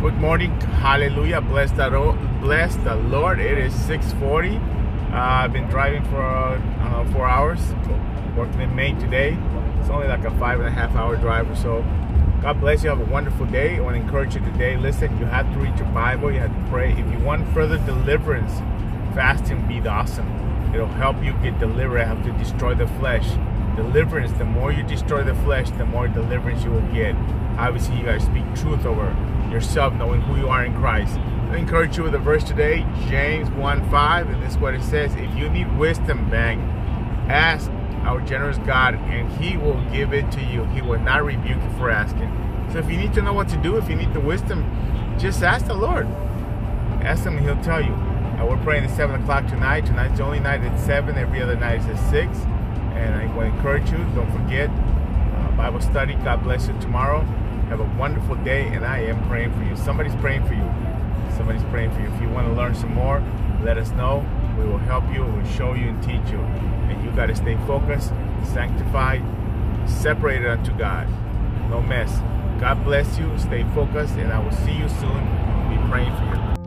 Good morning. Hallelujah. Bless the, bless the Lord. It is 640. Uh, I've been driving for uh, four hours, working in Maine today. It's only like a five and a half hour drive or so. God bless you. Have a wonderful day. I want to encourage you today. Listen, you have to read your Bible. You have to pray. If you want further deliverance, fasting be awesome. It'll help you get delivered. Have to destroy the flesh. Deliverance. The more you destroy the flesh, the more deliverance you will get. Obviously, you guys speak truth over yourself, knowing who you are in Christ. I encourage you with a verse today, James 1 5, and this is what it says If you need wisdom, bang, ask our generous God, and He will give it to you. He will not rebuke you for asking. So if you need to know what to do, if you need the wisdom, just ask the Lord. Ask Him, and He'll tell you. Uh, we're praying at 7 o'clock tonight. Tonight's the only night at 7. Every other night is at 6. And I want to encourage you, don't forget, uh, Bible study. God bless you tomorrow. Have a wonderful day, and I am praying for you. Somebody's praying for you. Somebody's praying for you. If you want to learn some more, let us know. We will help you, we'll show you and teach you. And you got to stay focused, sanctified, separated unto God. No mess. God bless you. Stay focused, and I will see you soon. Be praying for you.